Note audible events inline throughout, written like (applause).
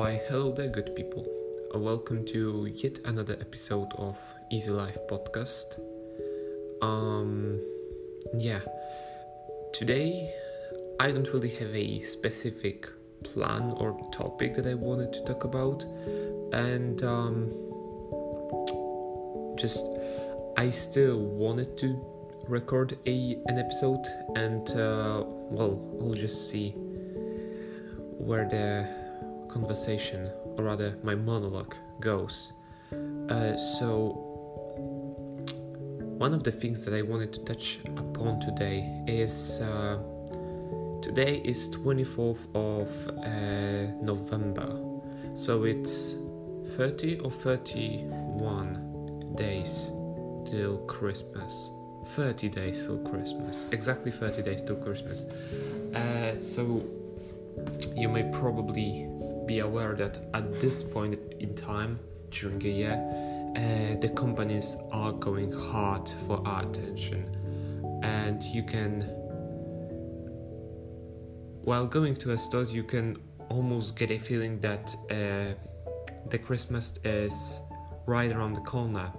Why, hello there, good people. Uh, welcome to yet another episode of Easy Life podcast. Um, yeah, today I don't really have a specific plan or topic that I wanted to talk about, and um, just I still wanted to record a an episode, and uh, well, we'll just see where the conversation, or rather my monologue, goes. Uh, so, one of the things that I wanted to touch upon today is uh, today is 24th of uh, November, so it's 30 or 31 days till Christmas. 30 days till Christmas, exactly 30 days till Christmas. Uh, so, you may probably be aware that at this point in time during a year, uh, the companies are going hard for our attention, and you can, while going to a store, you can almost get a feeling that uh, the Christmas is right around the corner.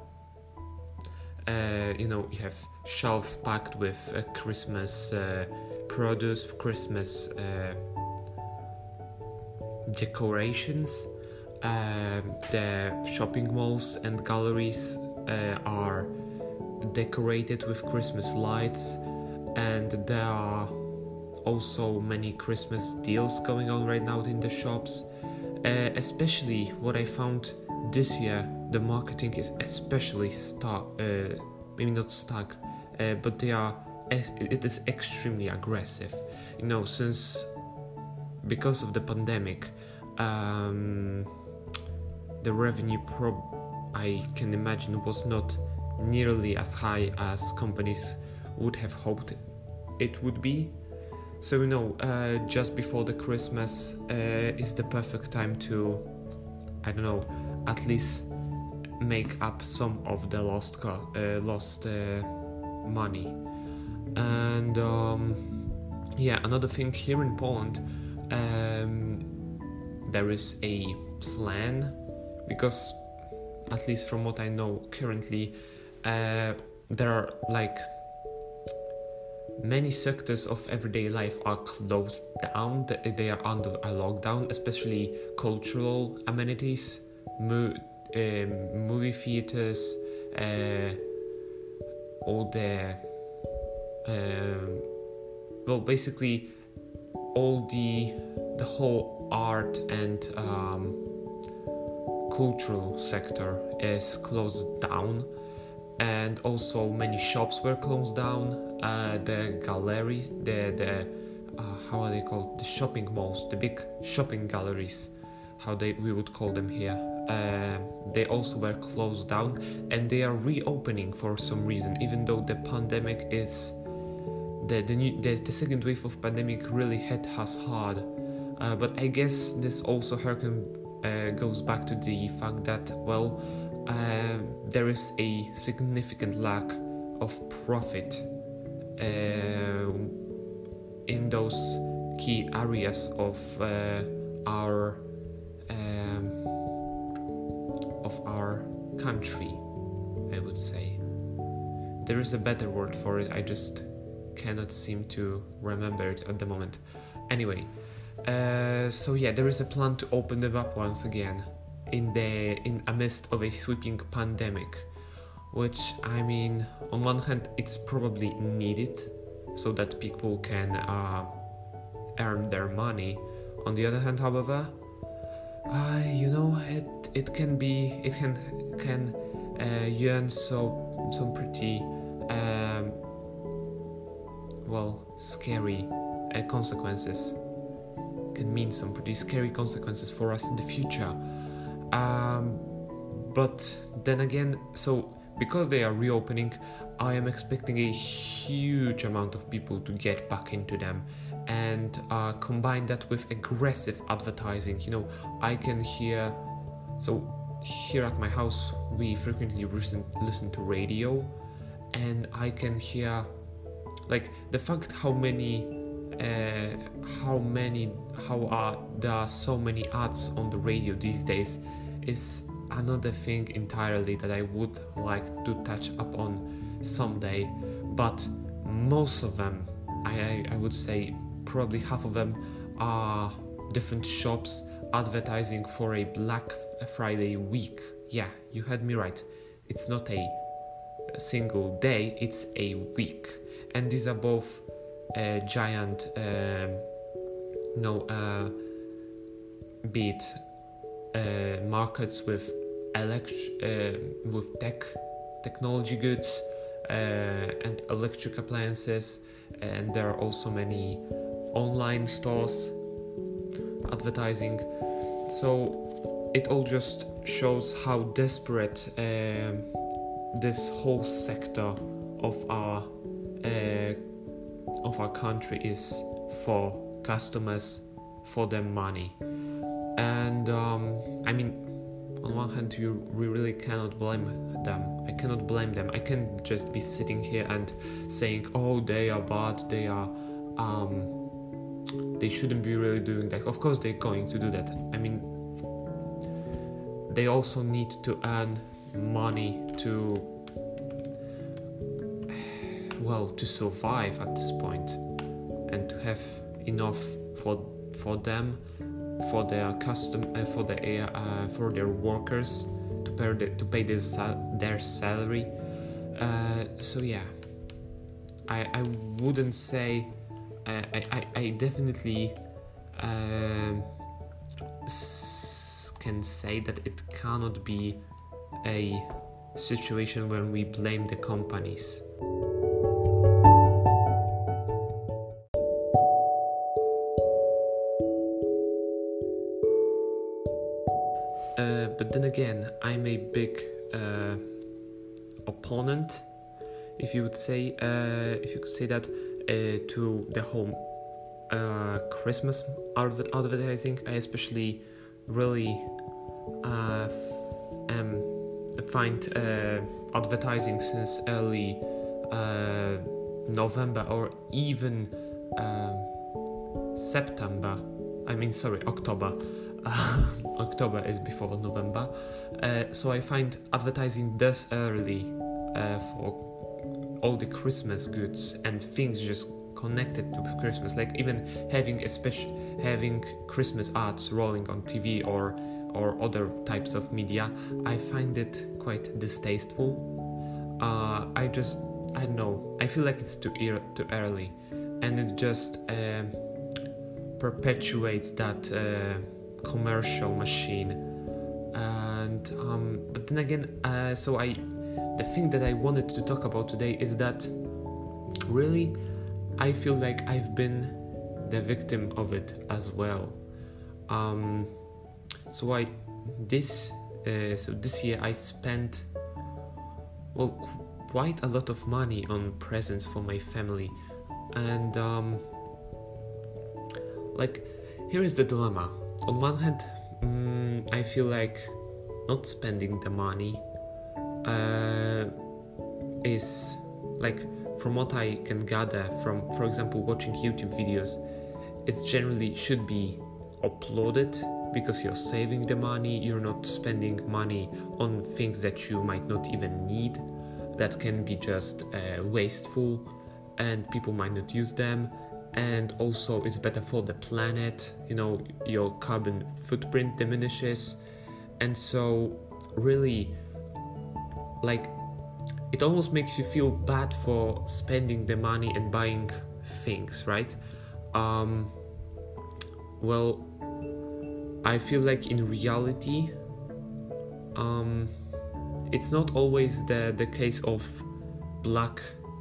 Uh, you know, you have shelves packed with uh, Christmas uh, produce, Christmas uh, decorations. Um, the shopping malls and galleries uh, are decorated with Christmas lights, and there are also many Christmas deals going on right now in the shops. Uh, especially what I found this year, the marketing is especially stuck. Uh, maybe not stuck, uh, but they are. It is extremely aggressive. You know, since because of the pandemic, um, the revenue prob I can imagine was not nearly as high as companies would have hoped it would be. So you know, uh, just before the Christmas uh, is the perfect time to, I don't know, at least make up some of the lost co- uh, lost uh, money. And um, yeah, another thing here in Poland, um, there is a plan because, at least from what I know currently, uh, there are like many sectors of everyday life are closed down. They are under a lockdown especially cultural amenities mo- um, movie theaters uh, all the um, well basically all the the whole art and um, cultural sector is closed down. And also many shops were closed down. Uh, the galleries the the uh, how are they called? The shopping malls the big shopping galleries how they we would call them here. Uh, they also were closed down and they are reopening for some reason even though the pandemic is the the, new, the, the second wave of pandemic really hit us hard. Uh, but i guess this also harken, uh, goes back to the fact that well uh, there is a significant lack of profit uh, in those key areas of uh, our um, of our country i would say. There is a better word for it i just cannot seem to remember it at the moment. Anyway uh, so yeah there is a plan to open them up once again in the in amidst of a sweeping pandemic which i mean on one hand it's probably needed so that people can uh, earn their money. On the other hand however uh, you know it it can be it can can uh, earn so some pretty um, well scary uh, consequences can mean some pretty scary consequences for us in the future. Um, but then again so because they are reopening i am expecting a huge amount of people to get back into them and uh, combine that with aggressive advertising. You know i can hear so here at my house we frequently listen, listen to radio and i can hear like the fact how many uh, how many how are there are so many ads on the radio these days is another thing entirely that I would like to touch upon someday. But most of them, I, I would say probably half of them are different shops advertising for a Black Friday week. Yeah, you heard me right. It's not a single day, it's a week. And these are both uh, giant, um, no, uh, be it uh, markets with elect- uh, with tech technology goods uh, and electric appliances, and there are also many online stores advertising. So it all just shows how desperate um, this whole sector of our uh, of our country is for customers for their money. And um, I mean, on one hand, you we really cannot blame them. I cannot blame them. I can just be sitting here and saying, "Oh, they are bad. They are." Um, they shouldn't be really doing that. Of course, they're going to do that. I mean, they also need to earn money to, well, to survive at this point, and to have enough for for them, for their custom, uh, for their uh, for their workers to pay the, to pay their sal- their salary. Uh, so yeah, I I wouldn't say I, I, I definitely um, can say that it cannot be a situation when we blame the companies. Then again, I'm a big uh, opponent, if you would say, uh, if you could say that uh, to the whole uh, Christmas advertising. I especially really uh, um, find advertising since early November or even September. I mean, sorry, October. (laughs) October is before November. Uh, so I find advertising this early uh, for all the Christmas goods and things just connected to Christmas, like even having a special having Christmas ads rolling on TV or or other types of media, I find it quite distasteful. Uh, I just I don't know. I feel like it's too ear- too early, and it just uh, perpetuates that uh, commercial machine. And um, but then again, uh, so I the thing that I wanted to talk about today is that really I feel like I've been the victim of it as well. Um, so I this uh, so this year I spent well quite a lot of money on presents for my family, and um, like here is the dilemma. On one hand, um, I feel like not spending the money uh, is like from what I can gather from, for example, watching YouTube videos, it's generally should be uploaded because you're saving the money, you're not spending money on things that you might not even need, that can be just uh, wasteful, and people might not use them. And also, it's better for the planet, you know, your carbon footprint diminishes. And so, really, like it almost makes you feel bad for spending the money and buying things right? Um well i feel like in reality um it's not always the the case of black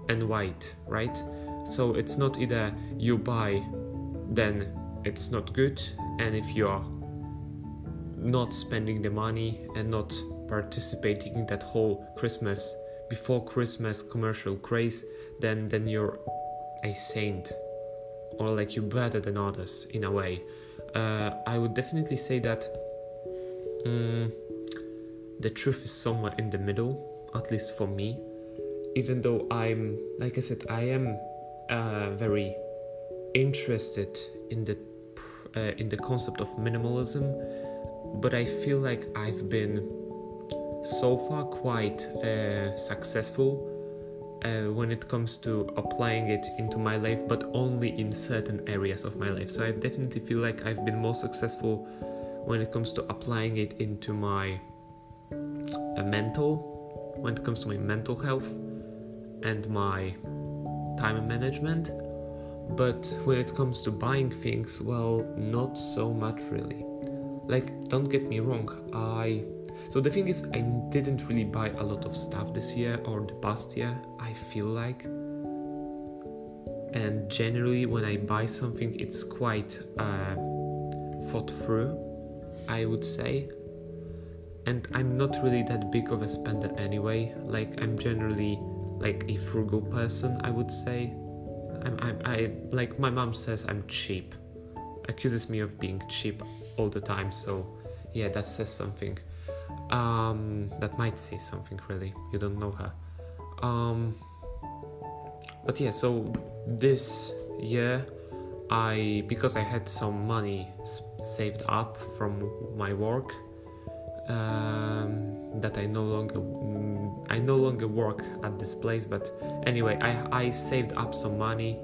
and white right so it's not either you buy then it's not good and if you're not spending the money and not participating in that whole Christmas before Christmas commercial craze, then then you're a saint or like you're better than others in a way. Uh, I would definitely say that um, the truth is somewhere in the middle, at least for me. Even though I'm, like I said, I am uh, very interested in the uh, in the concept of minimalism, but I feel like I've been so far quite uh, successful uh, when it comes to applying it into my life, but only in certain areas of my life. So I definitely feel like I've been more successful when it comes to applying it into my uh, mental, when it comes to my mental health and my time management. But when it comes to buying things, well, not so much really. Like, don't get me wrong, I so the thing is, I didn't really buy a lot of stuff this year or the past year, I feel like. And generally, when I buy something, it's quite uh, thought through, I would say. And I'm not really that big of a spender anyway. Like, I'm generally like a frugal person, I would say. I'm, I'm I like my mom says I'm cheap, accuses me of being cheap all the time. So yeah, that says something um, that might say something really you don't know her um, but yeah so this year i because i had some money saved up from my work um, that i no longer mm, i no longer work at this place but anyway i, I saved up some money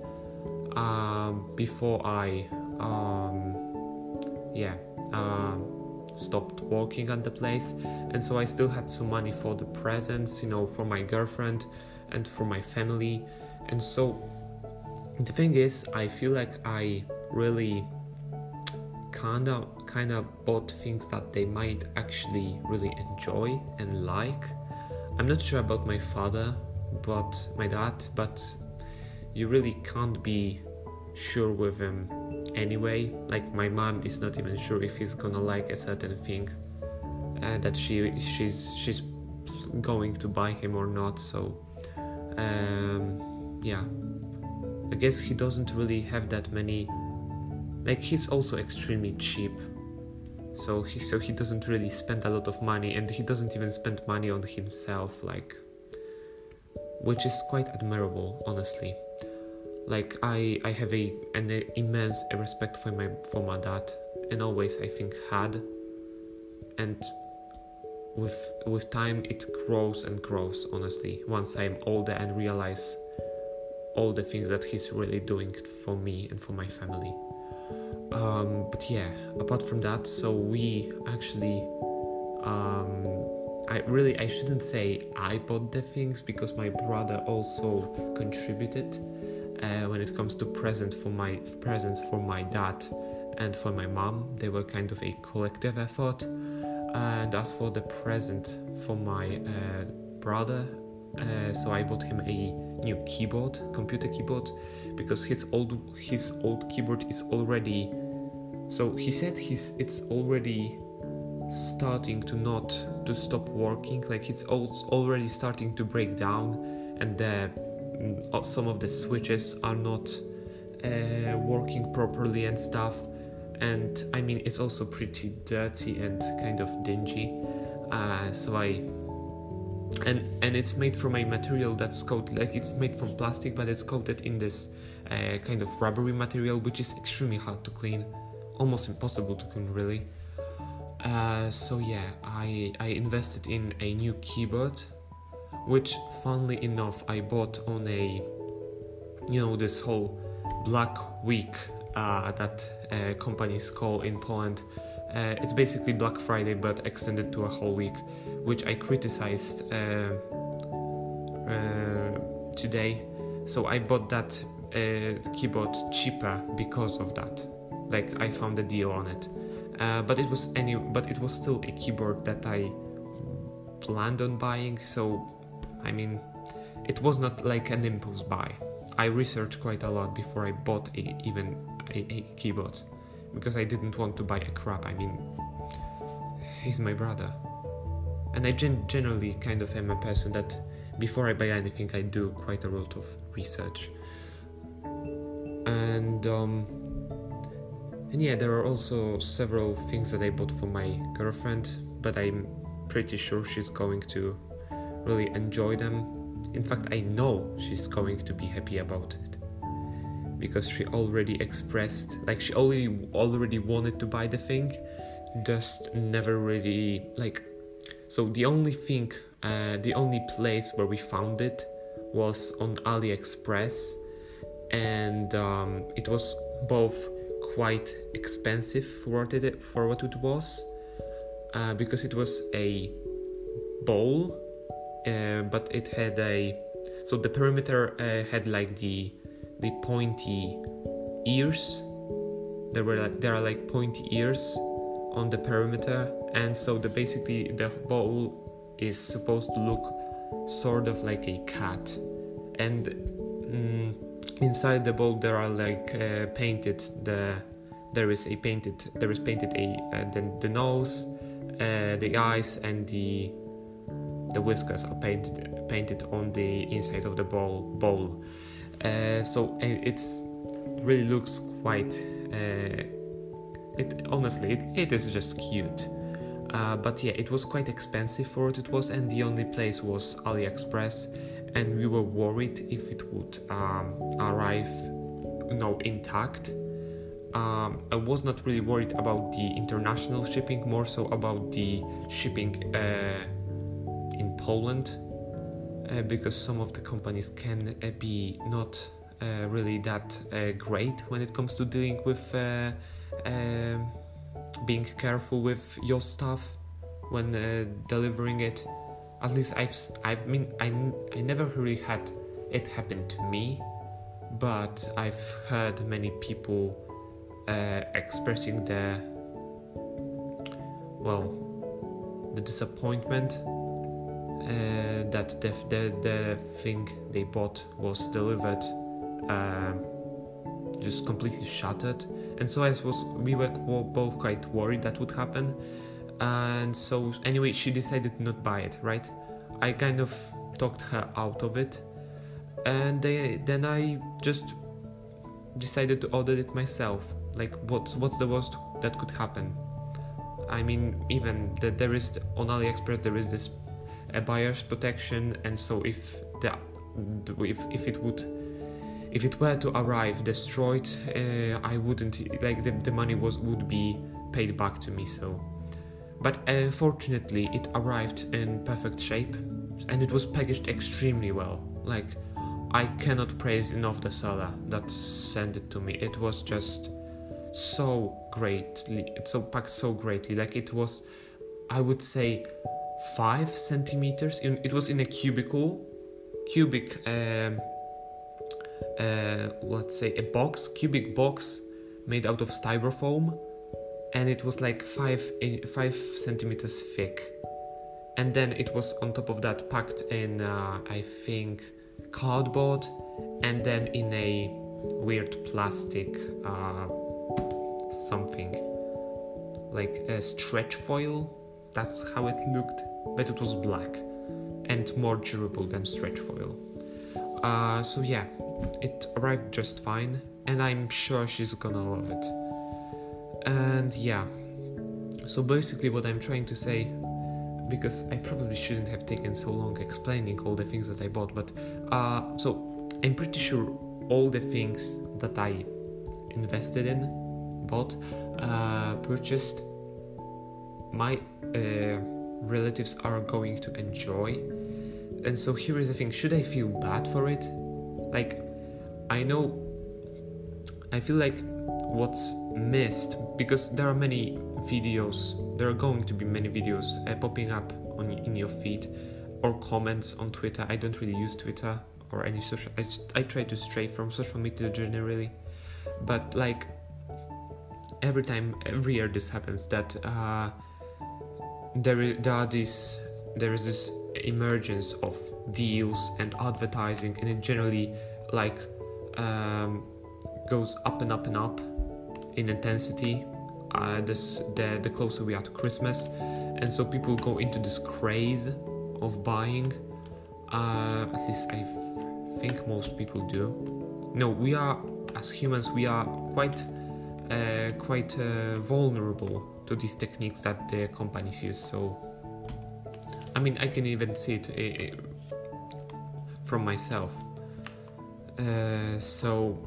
um, before i um, yeah um, stopped working at the place. And so i still had some money for the presents you know for my girlfriend and for my family. And so the thing is i feel like i really kind of kind of bought things that they might actually really enjoy and like i'm not sure about my father but my dad but you really can't be sure with him anyway. Like my mom is not even sure if he's gonna like a certain thing uh, that she she's she's going to buy him or not. So um, yeah, I guess he doesn't really have that many. Like he's also extremely cheap, so he so he doesn't really spend a lot of money, and he doesn't even spend money on himself. Like, which is quite admirable, honestly like I I have a an immense respect for my for my dad and always I think had and with with time it grows and grows honestly once I'm older and realize all the things that he's really doing for me and for my family um, but yeah apart from that so we actually um, I really I shouldn't say I bought the things because my brother also contributed uh, when it comes to present for my presents for my dad and for my mom. They were kind of a collective effort. And as for the present for my uh, brother, uh, so I bought him a new keyboard, computer keyboard, because his old his old keyboard is already. So he said he's it's already starting to not to stop working like it's already starting to break down and the uh, some of the switches are not uh, working properly and stuff and i mean it's also pretty dirty and kind of dingy uh, so i and and it's made from a material that's coated like it's made from plastic but it's coated in this uh, kind of rubbery material which is extremely hard to clean. Almost impossible to clean really. Uh, so yeah i i invested in a new keyboard which funnily enough I bought on a you know this whole Black Week uh, that uh, companies call in Poland. Uh, it's basically Black Friday but extended to a whole week, which I criticized uh, uh, today. So I bought that uh, keyboard cheaper because of that. Like I found a deal on it, but it was any but it was still a keyboard that I planned on buying. So I mean, it was not like an impulse buy. I researched quite a lot before I bought a, even a, a keyboard because I didn't want to buy a crap. I mean, he's my brother. And I gen- generally kind of am a person that before I buy anything, I do quite a lot of research. And um, and yeah, there are also several things that I bought for my girlfriend, but I'm pretty sure she's going to really enjoy them. In fact, I know she's going to be happy about it. because she already expressed like she already already wanted to buy the thing just never really like so the only thing uh, the only place where we found it was on aliexpress and um, it was both quite expensive for what it, for what it was uh, because it was a bowl uh, but it had a so the perimeter uh, had like the the pointy ears. There were like, there are like pointy ears on the perimeter and so the basically the bowl is supposed to look sort of like a cat. And mm, inside the bowl there are like uh, painted the there is a painted there is painted a uh, the, the nose uh, the eyes and the the whiskers are painted painted on the inside of the bowl bowl. Uh, so it's really looks quite uh, it honestly it, it is just cute uh, but yeah it was quite expensive for what it was and the only place was aliexpress and we were worried if it would um, arrive know intact. Um, I was not really worried about the international shipping, more so about the shipping uh, in Poland, uh, because some of the companies can uh, be not uh, really that uh, great when it comes to dealing with uh, um, being careful with your stuff when delivering it. At least I've I've mean I I never really had it happen to me, but I've heard many people uh, expressing their, well the disappointment uh, that the, the, the thing they bought was delivered uh, just completely shattered and so I was we were both quite worried that would happen. And so anyway she decided not buy it right? I kind of talked her out of it. And they, then I just decided to order it myself. Like what's what's the worst that could happen? I mean even that there is on aliexpress there is this a buyer's protection. And so if the if, if it would if it were to arrive destroyed uh, i wouldn't like the, the money was would be paid back to me so. But uh, fortunately it arrived in perfect shape and it was packaged extremely well. Like i cannot praise enough the seller that sent it to me. It was just so greatly so packed so greatly. Like it was i would say five centimeters in, it was in a cubicle cubic um, uh, let's say a box cubic box made out of styrofoam and it was like five in, five centimeters thick and then it was on top of that packed in uh, i think cardboard and then in a weird plastic uh, something like a stretch foil. That's how it looked, but it was black and more durable than stretch foil. Uh, so yeah, it arrived just fine, and I'm sure she's gonna love it. And yeah, so basically, what I'm trying to say, because I probably shouldn't have taken so long explaining all the things that I bought, but uh, so I'm pretty sure all the things that I invested in bought, uh, purchased, my uh, relatives are going to enjoy. And so here is the thing should I feel bad for it? Like, I know, I feel like what's missed because there are many videos, there are going to be many videos uh, popping up on in your feed or comments on Twitter. I don't really use Twitter or any social. I, I try to stray from social media generally, but like every time every year this happens that uh, there, there are these there is this emergence of deals and advertising and it generally like um, goes up and up and up in intensity. Uh, this the, the closer we are to christmas. And so people go into this craze of buying. Uh, at least i think most people do. No we are as humans we are quite uh, quite uh, vulnerable to these techniques that the companies use. So, I mean, I can even see it uh, from myself. Uh, so,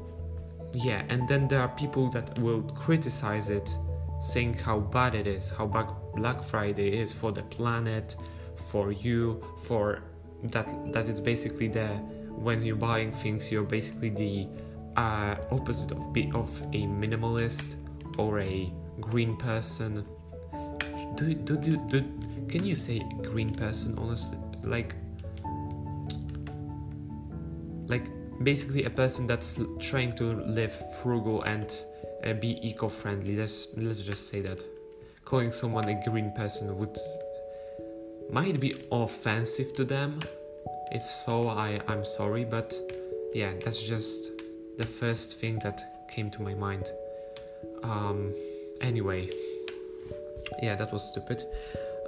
yeah, and then there are people that will criticize it, saying how bad it is, how bad Black Friday is for the planet, for you, for that that it's basically the when you're buying things, you're basically the uh, opposite of be, of a minimalist or a green person. Do, do, do, do can you say green person honestly? Like like basically a person that's trying to live frugal and uh, be eco-friendly. Let's let's just say that. Calling someone a green person would might be offensive to them. If so, I I'm sorry, but yeah, that's just the first thing that came to my mind. Um, anyway, yeah, that was stupid.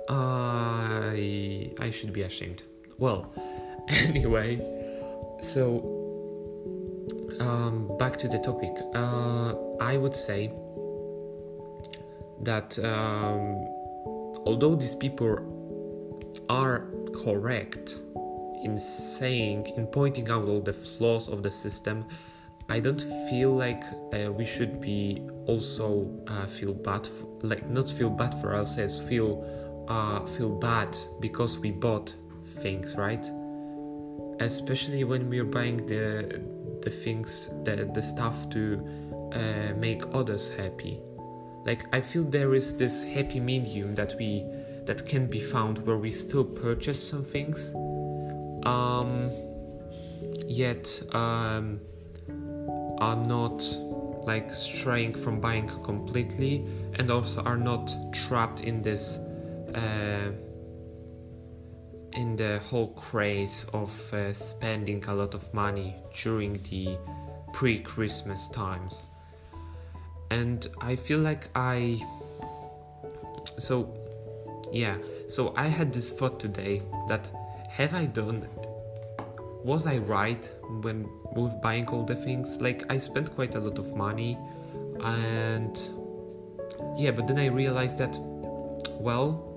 I I should be ashamed. Well, (laughs) anyway, so um, back to the topic. Uh, I would say that um, although these people are correct in saying, in pointing out all the flaws of the system, I don't feel like uh, we should be also uh, feel bad, like not feel bad for ourselves, feel uh, feel bad because we bought things, right? Especially when we're buying the the things, the the stuff to uh, make others happy. Like I feel there is this happy medium that we that can be found where we still purchase some things, um, yet um, are not like straying from buying completely, and also are not trapped in this. Uh, in the whole craze of uh, spending a lot of money during the pre Christmas times. And I feel like I. So, yeah, so I had this thought today that have I done. Was I right when with buying all the things? Like, I spent quite a lot of money, and yeah, but then I realized that, well,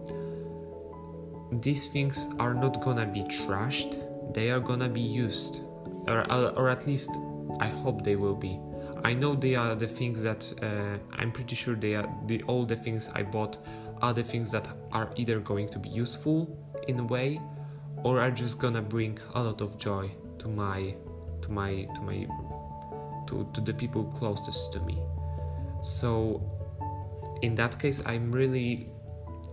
these things are not gonna be trashed they are gonna be used. Or, or at least i hope they will be. I know they are the things that uh, i'm pretty sure they are the all the things i bought are the things that are either going to be useful in a way or are just gonna bring a lot of joy to my to my to my to, to the people closest to me. So in that case i'm really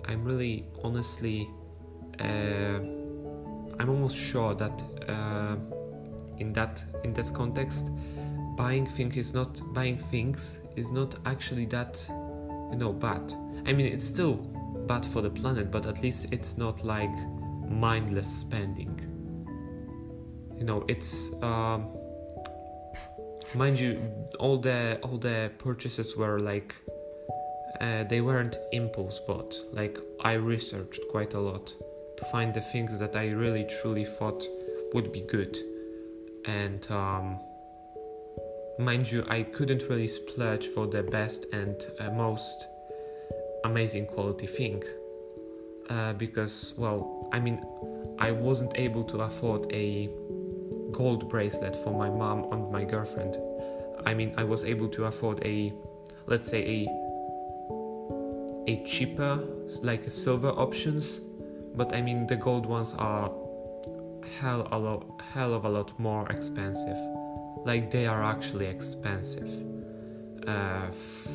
i'm really honestly uh, I'm almost sure that uh, in that in that context, buying things is not buying things is not actually that you know bad. I mean, it's still bad for the planet, but at least it's not like mindless spending. You know, it's um, mind you, all the all the purchases were like uh, they weren't impulse bought. Like I researched quite a lot to find the things that I really truly thought would be good. And um, mind you, I couldn't really splurge for the best and uh, most amazing quality thing uh, because, well, I mean, I wasn't able to afford a gold bracelet for my mom and my girlfriend. I mean, I was able to afford a, let's say, a a cheaper, like silver options but I mean the gold ones are hell a hell of a lot more expensive. Like they are actually expensive. Uh, f-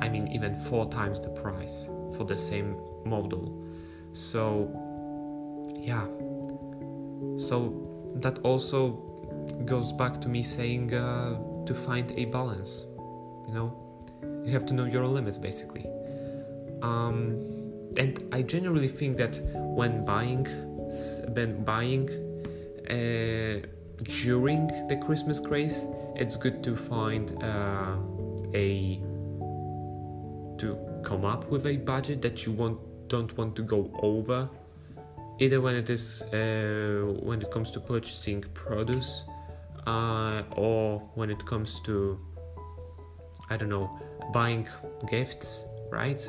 I mean even four times the price for the same model. So yeah. So that also goes back to me saying uh, to find a balance. You know, you have to know your limits basically. Um, and I generally think that when buying, when buying uh, during the Christmas craze, it's good to find uh, a to come up with a budget that you want don't want to go over. Either when it is uh, when it comes to purchasing produce, uh, or when it comes to I don't know buying gifts, right?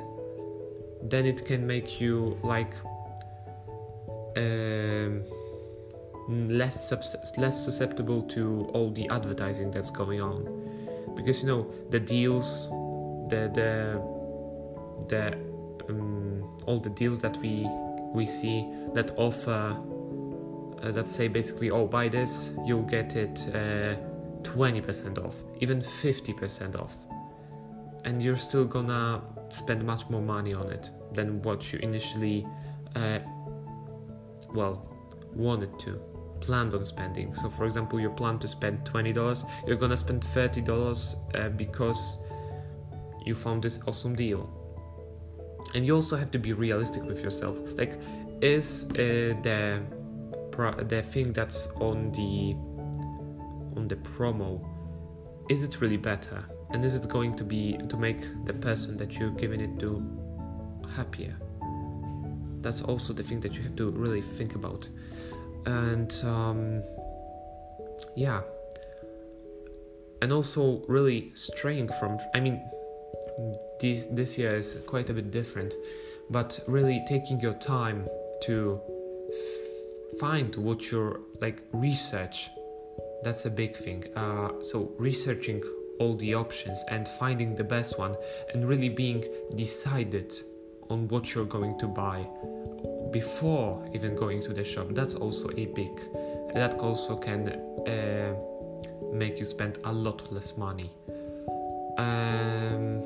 Then it can make you like um, less less susceptible to all the advertising that's going on. because you know the deals the the the um, all the deals that we we see that offer uh, that say basically oh buy this you'll get it uh, 20% off even 50% off and you're still gonna spend much more money on it than what you initially uh, well wanted to planned on spending. So for example you plan to spend $20 you're gonna spend $30 uh, because you found this awesome deal. And you also have to be realistic with yourself. Like is uh, the the thing that's on the on the promo is it really better and is it going to be to make the person that you're giving it to happier. That's also the thing that you have to really think about. And um, yeah. And also really straying from i mean this this year is quite a bit different but really taking your time to f- find what you're like research. That's a big thing. Uh, so researching all the options and finding the best one and really being decided on what you're going to buy before even going to the shop. That's also a big that also can uh, make you spend a lot less money. Um,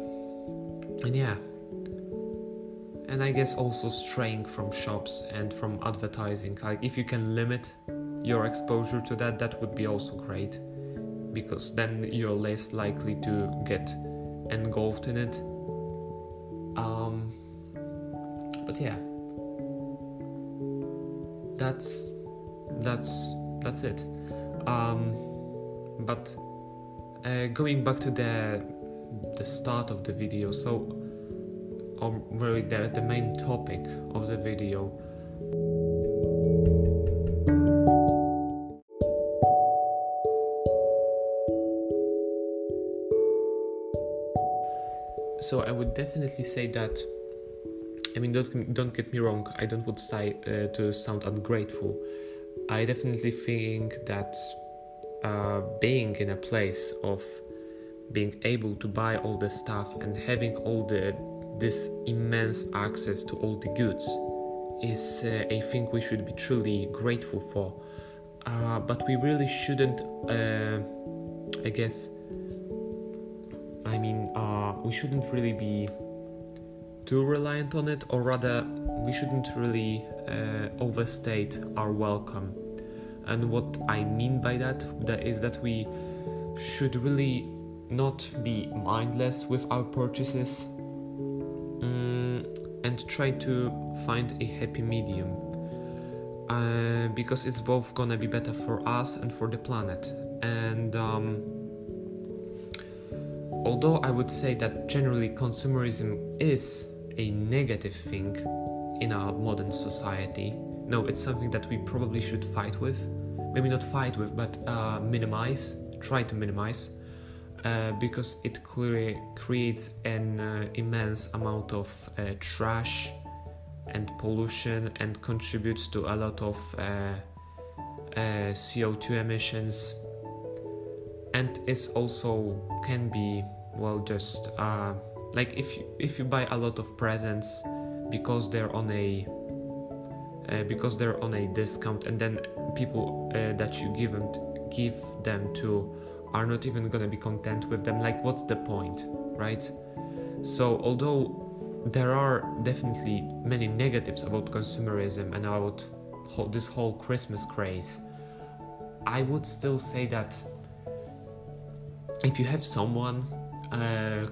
and yeah. And i guess also straying from shops and from advertising. Like if you can limit your exposure to that that would be also great because then you're less likely to get engulfed in it. Um but yeah. That's that's that's it. Um but uh, going back to the the start of the video so or really the, the main topic of the video so i would definitely say that i mean don't, don't get me wrong i don't want to, say, uh, to sound ungrateful. I definitely think that uh, being in a place of being able to buy all the stuff and having all the this immense access to all the goods is uh, a thing we should be truly grateful for. Uh, but we really shouldn't uh, i guess i mean uh, we shouldn't really be too reliant on it or rather we shouldn't really uh, overstate our welcome. And what i mean by that that is that we should really not be mindless with our purchases um, and try to find a happy medium uh, because it's both gonna be better for us and for the planet. And um, although i would say that generally consumerism is a negative thing in our modern society no it's something that we probably should fight with. Maybe not fight with but uh, minimize try to minimize uh, because it cre- creates an uh, immense amount of uh, trash and pollution and contributes to a lot of uh, uh, CO2 emissions and it's also can be well just uh, like if you, if you buy a lot of presents because they're on a uh, because they're on a discount and then people uh, that you give them give them to are not even gonna be content with them like what's the point right? So although there are definitely many negatives about consumerism and about this whole christmas craze i would still say that if you have someone uh,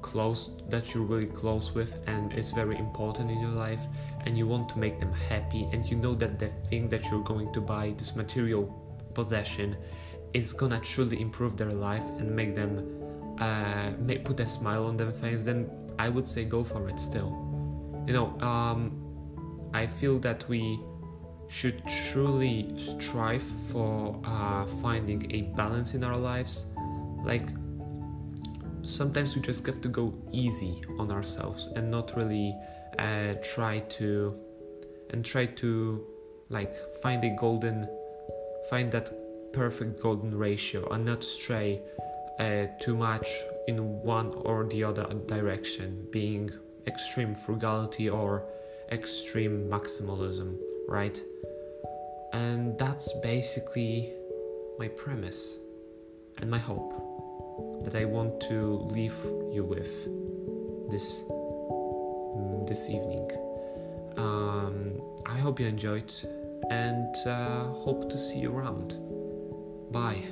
close that you're really close with and it's very important in your life and you want to make them happy and you know that the thing that you're going to buy this material possession is gonna truly improve their life and make them uh, put a smile on their face, then I would say go for it still. You know, um, I feel that we should truly strive for uh, finding a balance in our lives. Like, sometimes we just have to go easy on ourselves and not really uh, try to and try to like find a golden find that perfect golden ratio and not stray uh, too much in one or the other direction, being extreme frugality or extreme maximalism, right? And that's basically my premise and my hope that I want to leave you with this this evening. Um, I hope you enjoyed and uh, hope to see you around. Bye.